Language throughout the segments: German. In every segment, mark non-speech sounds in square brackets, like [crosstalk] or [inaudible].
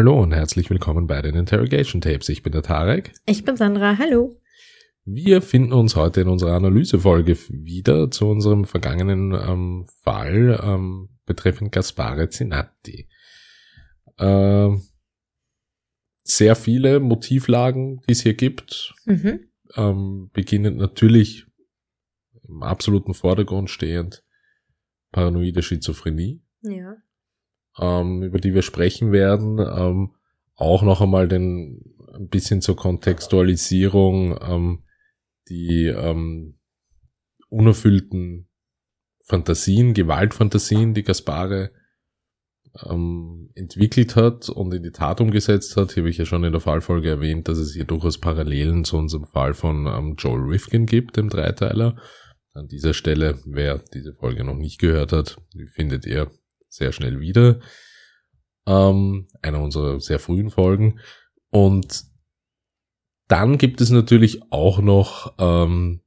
Hallo und herzlich willkommen bei den Interrogation Tapes. Ich bin der Tarek. Ich bin Sandra. Hallo. Wir finden uns heute in unserer Analysefolge wieder zu unserem vergangenen ähm, Fall ähm, betreffend Gaspare Zinatti. Äh, sehr viele Motivlagen, die es hier gibt, mhm. ähm, beginnend natürlich im absoluten Vordergrund stehend paranoide Schizophrenie. Ja ähm, über die wir sprechen werden. Ähm, auch noch einmal den ein bisschen zur Kontextualisierung ähm, die ähm, unerfüllten Fantasien, Gewaltfantasien, die Gaspare ähm, entwickelt hat und in die Tat umgesetzt hat. Hier habe ich ja schon in der Fallfolge erwähnt, dass es hier durchaus Parallelen zu unserem Fall von ähm, Joel Rifkin gibt, dem Dreiteiler. An dieser Stelle, wer diese Folge noch nicht gehört hat, findet ihr sehr schnell wieder. Ähm, einer unserer sehr frühen Folgen. Und dann gibt es natürlich auch noch ähm,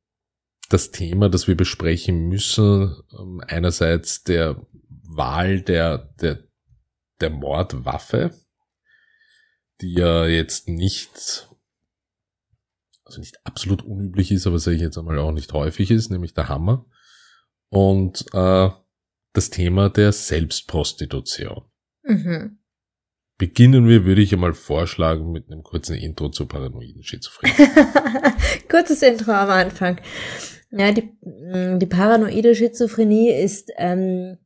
das Thema, das wir besprechen müssen. Ähm, einerseits der Wahl der, der, der Mordwaffe, die ja jetzt nicht, also nicht absolut unüblich ist, aber sage ich jetzt einmal auch nicht häufig ist, nämlich der Hammer. Und äh, das Thema der Selbstprostitution. Mhm. Beginnen wir, würde ich einmal vorschlagen, mit einem kurzen Intro zur paranoiden Schizophrenie. [laughs] Kurzes Intro am Anfang. Ja, die, mm, die paranoide Schizophrenie ist ähm,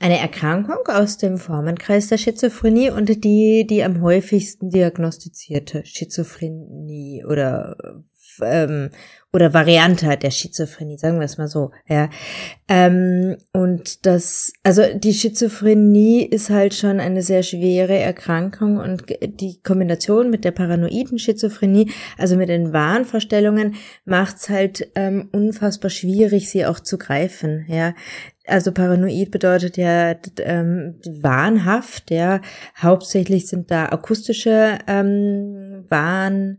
eine Erkrankung aus dem Formenkreis der Schizophrenie und die, die am häufigsten diagnostizierte Schizophrenie oder ähm, oder Variante der Schizophrenie, sagen wir es mal so, ja. Ähm, und das, also die Schizophrenie ist halt schon eine sehr schwere Erkrankung und die Kombination mit der paranoiden Schizophrenie, also mit den Wahnvorstellungen, macht's halt ähm, unfassbar schwierig, sie auch zu greifen, ja. Also paranoid bedeutet ja ähm, wahnhaft, ja. Hauptsächlich sind da akustische ähm, Wahn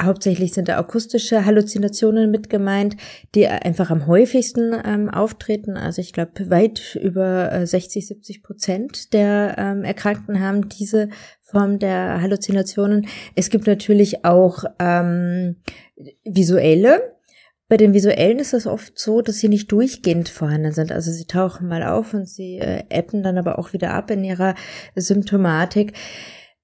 Hauptsächlich sind da akustische Halluzinationen mit gemeint, die einfach am häufigsten ähm, auftreten. Also ich glaube, weit über äh, 60, 70 Prozent der ähm, Erkrankten haben diese Form der Halluzinationen. Es gibt natürlich auch ähm, visuelle. Bei den visuellen ist es oft so, dass sie nicht durchgehend vorhanden sind. Also sie tauchen mal auf und sie äh, ebben dann aber auch wieder ab in ihrer Symptomatik.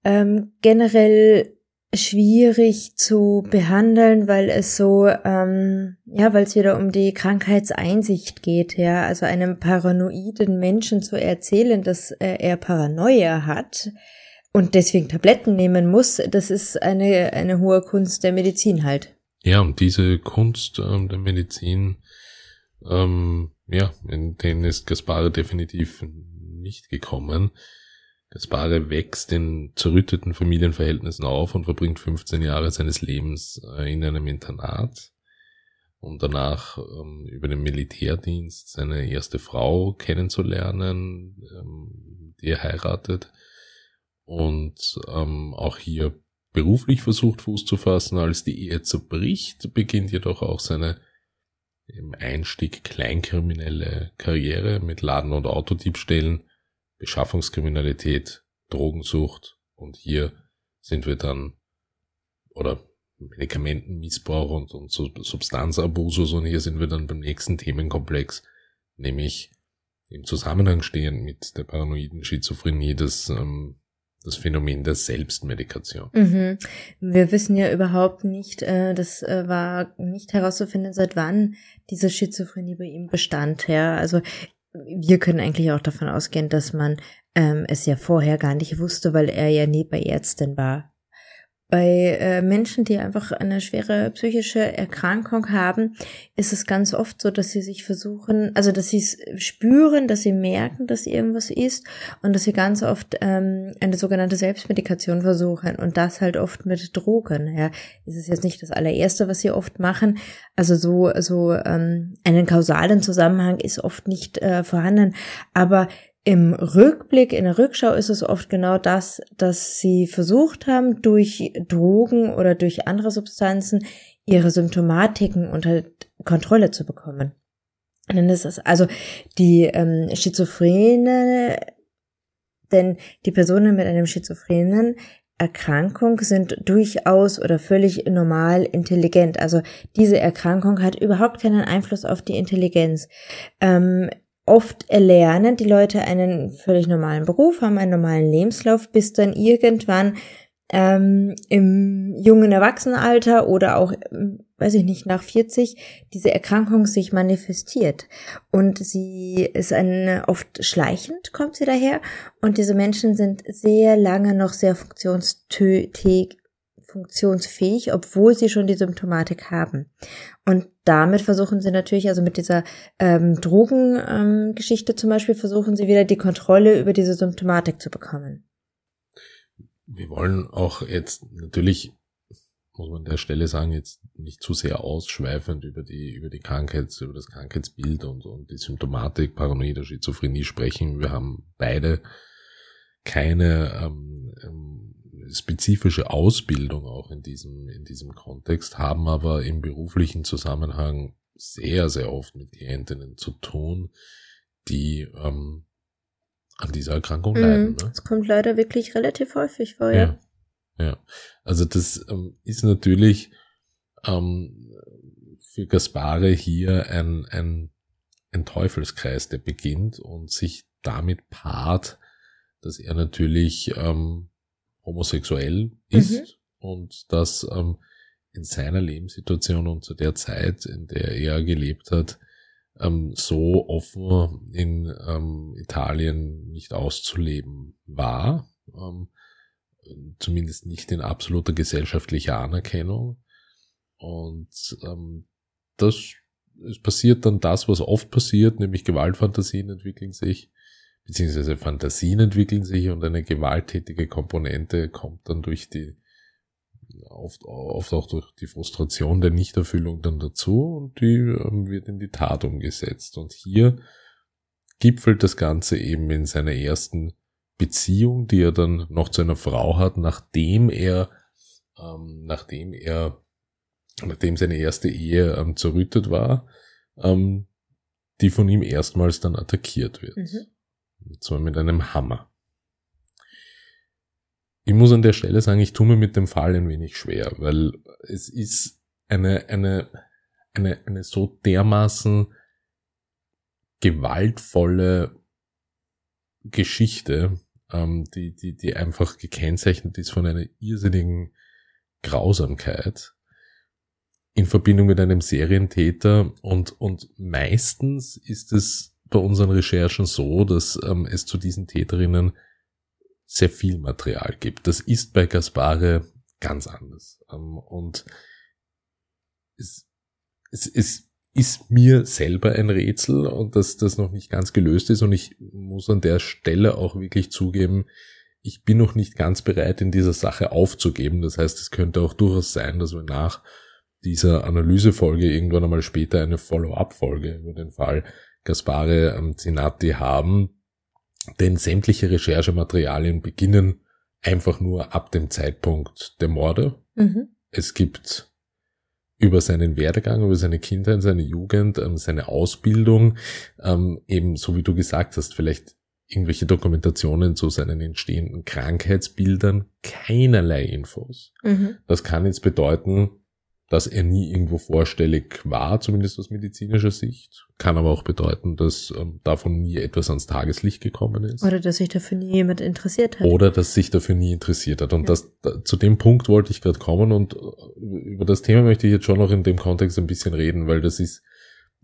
Ähm, generell schwierig zu behandeln, weil es so, ähm, ja, weil es wieder um die Krankheitseinsicht geht, ja, also einem paranoiden Menschen zu erzählen, dass äh, er Paranoia hat und deswegen Tabletten nehmen muss, das ist eine, eine hohe Kunst der Medizin halt. Ja, und diese Kunst ähm, der Medizin, ähm, ja, in denen ist Gaspare definitiv nicht gekommen. Gaspare wächst in zerrütteten Familienverhältnissen auf und verbringt 15 Jahre seines Lebens äh, in einem Internat, um danach ähm, über den Militärdienst seine erste Frau kennenzulernen, ähm, die er heiratet und ähm, auch hier beruflich versucht Fuß zu fassen. Als die Ehe zerbricht, beginnt jedoch auch seine im Einstieg kleinkriminelle Karriere mit Laden- und Autodiebstählen Beschaffungskriminalität, Drogensucht und hier sind wir dann, oder Medikamentenmissbrauch und, und Substanzabusus und hier sind wir dann beim nächsten Themenkomplex, nämlich im Zusammenhang stehend mit der paranoiden Schizophrenie, das, ähm, das Phänomen der Selbstmedikation. Mhm. Wir wissen ja überhaupt nicht, äh, das äh, war nicht herauszufinden, seit wann diese Schizophrenie bei ihm bestand. Ja, also wir können eigentlich auch davon ausgehen, dass man ähm, es ja vorher gar nicht wusste, weil er ja nie bei Ärzten war. Bei äh, Menschen, die einfach eine schwere psychische Erkrankung haben, ist es ganz oft so, dass sie sich versuchen, also dass sie es spüren, dass sie merken, dass irgendwas ist und dass sie ganz oft ähm, eine sogenannte Selbstmedikation versuchen und das halt oft mit Drogen. Ja, ist es jetzt nicht das allererste, was sie oft machen. Also so so ähm, einen kausalen Zusammenhang ist oft nicht äh, vorhanden, aber im Rückblick, in der Rückschau ist es oft genau das, dass sie versucht haben, durch Drogen oder durch andere Substanzen ihre Symptomatiken unter Kontrolle zu bekommen. Und dann ist es also die ähm, schizophrene denn die Personen mit einem schizophrenen Erkrankung sind durchaus oder völlig normal intelligent. Also diese Erkrankung hat überhaupt keinen Einfluss auf die Intelligenz. Ähm, oft erlernen die Leute einen völlig normalen Beruf, haben einen normalen Lebenslauf, bis dann irgendwann ähm, im jungen Erwachsenenalter oder auch, ähm, weiß ich nicht, nach 40 diese Erkrankung sich manifestiert. Und sie ist ein, oft schleichend kommt sie daher. Und diese Menschen sind sehr lange noch sehr funktionsfähig, funktionsfähig, obwohl sie schon die Symptomatik haben. Und damit versuchen sie natürlich, also mit dieser ähm, Drogengeschichte ähm, zum Beispiel, versuchen sie wieder die Kontrolle über diese Symptomatik zu bekommen wir wollen auch jetzt natürlich, muss man an der Stelle sagen, jetzt nicht zu sehr ausschweifend über die, über die Krankheits, über das Krankheitsbild und, und die Symptomatik paranoider Schizophrenie sprechen. Wir haben beide keine ähm, ähm, spezifische Ausbildung auch in diesem, in diesem Kontext, haben aber im beruflichen Zusammenhang sehr, sehr oft mit Klientinnen zu tun, die ähm, an dieser Erkrankung leiden. Mhm. Ne? Das kommt leider wirklich relativ häufig vor, ja. Ja, ja. also das ähm, ist natürlich ähm, für Gaspare hier ein, ein, ein Teufelskreis, der beginnt und sich damit paart, dass er natürlich ähm, homosexuell ist mhm. und dass ähm, in seiner Lebenssituation und zu der Zeit, in der er gelebt hat, ähm, so offen in ähm, Italien nicht auszuleben war, ähm, zumindest nicht in absoluter gesellschaftlicher Anerkennung. Und ähm, das es passiert dann das, was oft passiert, nämlich Gewaltfantasien entwickeln sich, beziehungsweise Fantasien entwickeln sich und eine gewalttätige Komponente kommt dann durch die oft, oft auch durch die Frustration der Nichterfüllung dann dazu und die ähm, wird in die Tat umgesetzt. Und hier gipfelt das Ganze eben in seiner ersten Beziehung, die er dann noch zu einer Frau hat, nachdem er, ähm, nachdem er, nachdem seine erste Ehe ähm, zerrüttet war, ähm, die von ihm erstmals dann attackiert wird. Mhm. Und zwar mit einem Hammer. Ich muss an der Stelle sagen, ich tue mir mit dem Fall ein wenig schwer, weil es ist eine, eine, eine, eine so dermaßen gewaltvolle Geschichte, ähm, die, die, die einfach gekennzeichnet ist von einer irrsinnigen Grausamkeit in Verbindung mit einem Serientäter und, und meistens ist es bei unseren Recherchen so, dass ähm, es zu diesen Täterinnen sehr viel Material gibt. Das ist bei Gaspare ganz anders. Ähm, und es, es, es ist mir selber ein Rätsel und dass das noch nicht ganz gelöst ist. Und ich muss an der Stelle auch wirklich zugeben, ich bin noch nicht ganz bereit, in dieser Sache aufzugeben. Das heißt, es könnte auch durchaus sein, dass wir nach dieser Analysefolge irgendwann einmal später eine Follow-up-Folge über den Fall Gaspare Zinatti haben, denn sämtliche Recherchematerialien beginnen einfach nur ab dem Zeitpunkt der Morde. Mhm. Es gibt über seinen Werdegang, über seine Kindheit, seine Jugend, ähm, seine Ausbildung, ähm, eben so wie du gesagt hast, vielleicht irgendwelche Dokumentationen zu seinen entstehenden Krankheitsbildern, keinerlei Infos. Mhm. Das kann jetzt bedeuten, dass er nie irgendwo vorstellig war, zumindest aus medizinischer Sicht. Kann aber auch bedeuten, dass ähm, davon nie etwas ans Tageslicht gekommen ist. Oder dass sich dafür nie jemand interessiert hat. Oder dass sich dafür nie interessiert hat. Und ja. das, da, zu dem Punkt wollte ich gerade kommen und äh, über das Thema möchte ich jetzt schon noch in dem Kontext ein bisschen reden, weil das ist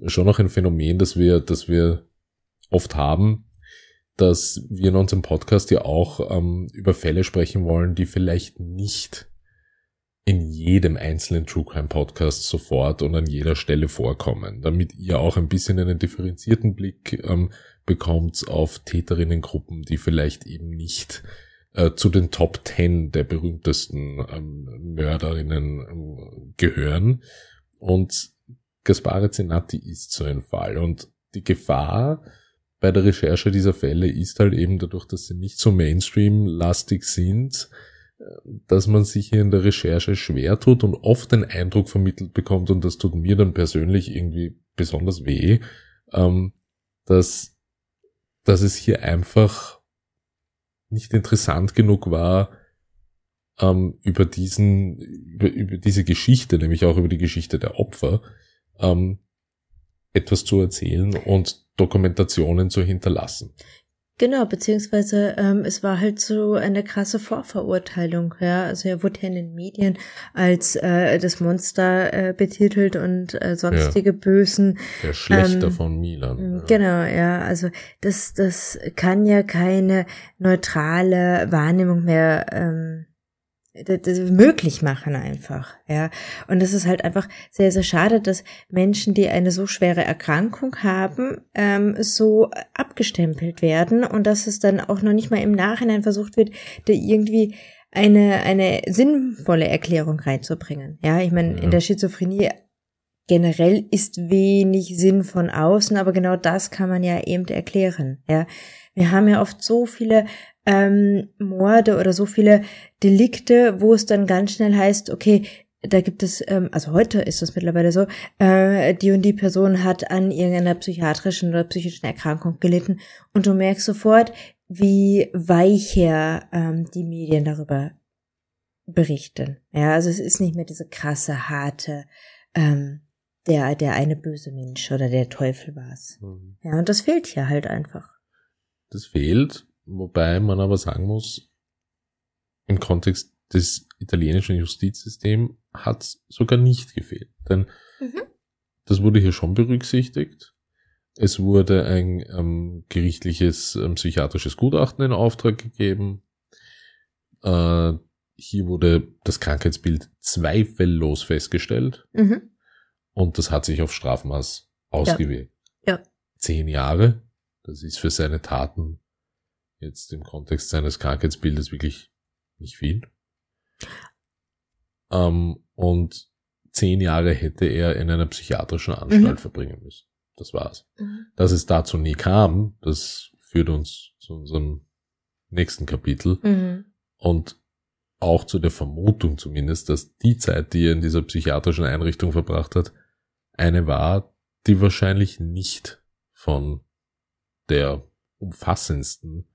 schon noch ein Phänomen, das wir, das wir oft haben, dass wir in unserem Podcast ja auch ähm, über Fälle sprechen wollen, die vielleicht nicht in jedem einzelnen True Crime Podcast sofort und an jeder Stelle vorkommen, damit ihr auch ein bisschen einen differenzierten Blick ähm, bekommt auf Täterinnengruppen, die vielleicht eben nicht äh, zu den Top Ten der berühmtesten ähm, Mörderinnen ähm, gehören. Und Gaspare Zenatti ist so ein Fall. Und die Gefahr bei der Recherche dieser Fälle ist halt eben dadurch, dass sie nicht so Mainstream-lastig sind, dass man sich hier in der Recherche schwer tut und oft den Eindruck vermittelt bekommt, und das tut mir dann persönlich irgendwie besonders weh, ähm, dass, dass es hier einfach nicht interessant genug war, ähm, über diesen, über, über diese Geschichte, nämlich auch über die Geschichte der Opfer, ähm, etwas zu erzählen und Dokumentationen zu hinterlassen. Genau, beziehungsweise ähm, es war halt so eine krasse Vorverurteilung, ja. Also er wurde ja in den Medien als äh, das Monster äh, betitelt und äh, sonstige ja. Bösen. Der Schlechter ähm, von Milan. Ja. Genau, ja. Also das, das kann ja keine neutrale Wahrnehmung mehr ähm, möglich machen einfach, ja. Und es ist halt einfach sehr, sehr schade, dass Menschen, die eine so schwere Erkrankung haben, ähm, so abgestempelt werden und dass es dann auch noch nicht mal im Nachhinein versucht wird, da irgendwie eine, eine sinnvolle Erklärung reinzubringen. Ja, ich meine, ja. in der Schizophrenie generell ist wenig Sinn von außen, aber genau das kann man ja eben erklären. Ja, wir haben ja oft so viele ähm, Morde oder so viele Delikte, wo es dann ganz schnell heißt, okay, da gibt es, ähm, also heute ist das mittlerweile so, äh, die und die Person hat an irgendeiner psychiatrischen oder psychischen Erkrankung gelitten und du merkst sofort, wie weicher ähm, die Medien darüber berichten. Ja, also es ist nicht mehr diese krasse, harte, ähm, der, der eine böse Mensch oder der Teufel war's. Mhm. Ja, und das fehlt hier halt einfach. Das fehlt, wobei man aber sagen muss, im Kontext des italienischen Justizsystems hat sogar nicht gefehlt. Denn mhm. das wurde hier schon berücksichtigt. Es wurde ein ähm, gerichtliches ähm, psychiatrisches Gutachten in Auftrag gegeben. Äh, hier wurde das Krankheitsbild zweifellos festgestellt. Mhm. Und das hat sich auf Strafmaß ausgewirkt. Ja. ja. Zehn Jahre. Das ist für seine Taten jetzt im Kontext seines Krankheitsbildes wirklich nicht viel. Ähm, und zehn Jahre hätte er in einer psychiatrischen Anstalt mhm. verbringen müssen. Das war's. Mhm. Dass es dazu nie kam, das führt uns zu unserem nächsten Kapitel. Mhm. Und auch zu der Vermutung zumindest, dass die Zeit, die er in dieser psychiatrischen Einrichtung verbracht hat, eine war, die wahrscheinlich nicht von der umfassendsten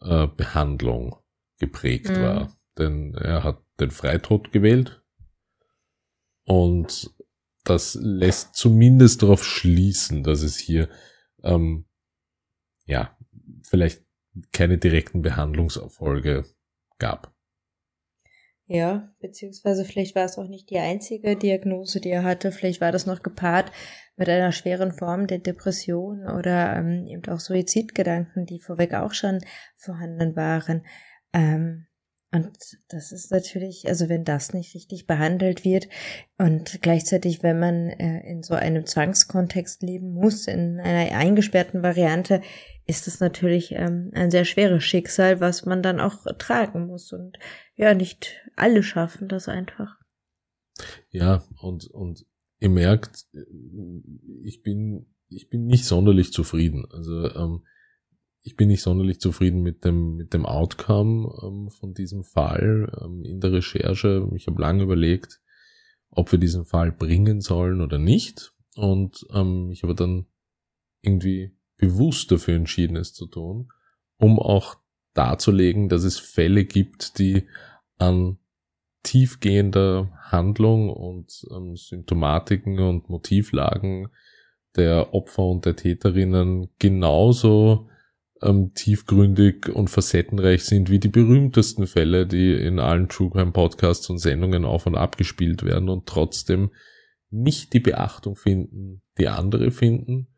äh, Behandlung geprägt mhm. war. Denn er hat den Freitod gewählt und das lässt zumindest darauf schließen, dass es hier ähm, ja vielleicht keine direkten Behandlungserfolge gab. Ja, beziehungsweise vielleicht war es auch nicht die einzige Diagnose, die er hatte. Vielleicht war das noch gepaart mit einer schweren Form der Depression oder ähm, eben auch Suizidgedanken, die vorweg auch schon vorhanden waren. Ähm, und das ist natürlich, also wenn das nicht richtig behandelt wird und gleichzeitig, wenn man äh, in so einem Zwangskontext leben muss, in einer eingesperrten Variante, ist es natürlich ähm, ein sehr schweres Schicksal, was man dann auch tragen muss. Und ja, nicht alle schaffen das einfach. Ja, und, und ihr merkt, ich bin, ich bin nicht sonderlich zufrieden. Also ähm, ich bin nicht sonderlich zufrieden mit dem, mit dem Outcome ähm, von diesem Fall ähm, in der Recherche. Ich habe lange überlegt, ob wir diesen Fall bringen sollen oder nicht. Und ähm, ich habe dann irgendwie bewusst dafür entschieden, es zu tun, um auch darzulegen, dass es Fälle gibt, die an tiefgehender Handlung und ähm, Symptomatiken und Motivlagen der Opfer und der Täterinnen genauso ähm, tiefgründig und facettenreich sind wie die berühmtesten Fälle, die in allen True Crime Podcasts und Sendungen auf und ab gespielt werden und trotzdem nicht die Beachtung finden, die andere finden,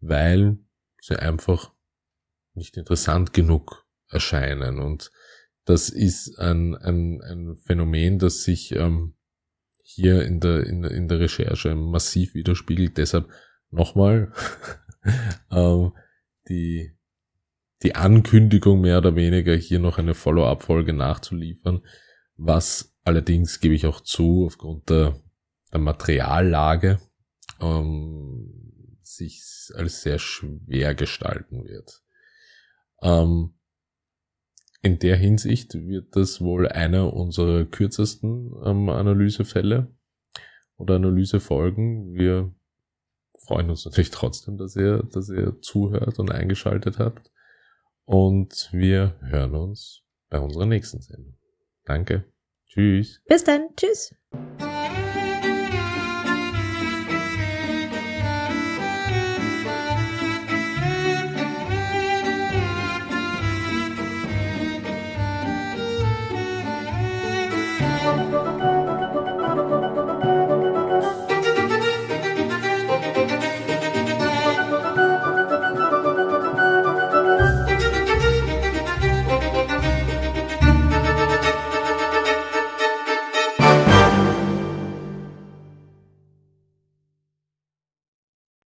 weil sie einfach nicht interessant genug erscheinen. Und das ist ein, ein, ein Phänomen, das sich ähm, hier in der, in, in der Recherche massiv widerspiegelt. Deshalb nochmal [laughs] ähm, die die Ankündigung mehr oder weniger hier noch eine Follow-up-Folge nachzuliefern, was allerdings gebe ich auch zu, aufgrund der, der Materiallage ähm, sich als sehr schwer gestalten wird. Ähm, in der Hinsicht wird das wohl einer unserer kürzesten ähm, Analysefälle oder Analysefolgen. Wir freuen uns natürlich trotzdem, dass ihr, dass ihr zuhört und eingeschaltet habt. und wir hören uns bei unserer nächsten Sendung. Danke. Tschüss. Bis dann. Tschüss.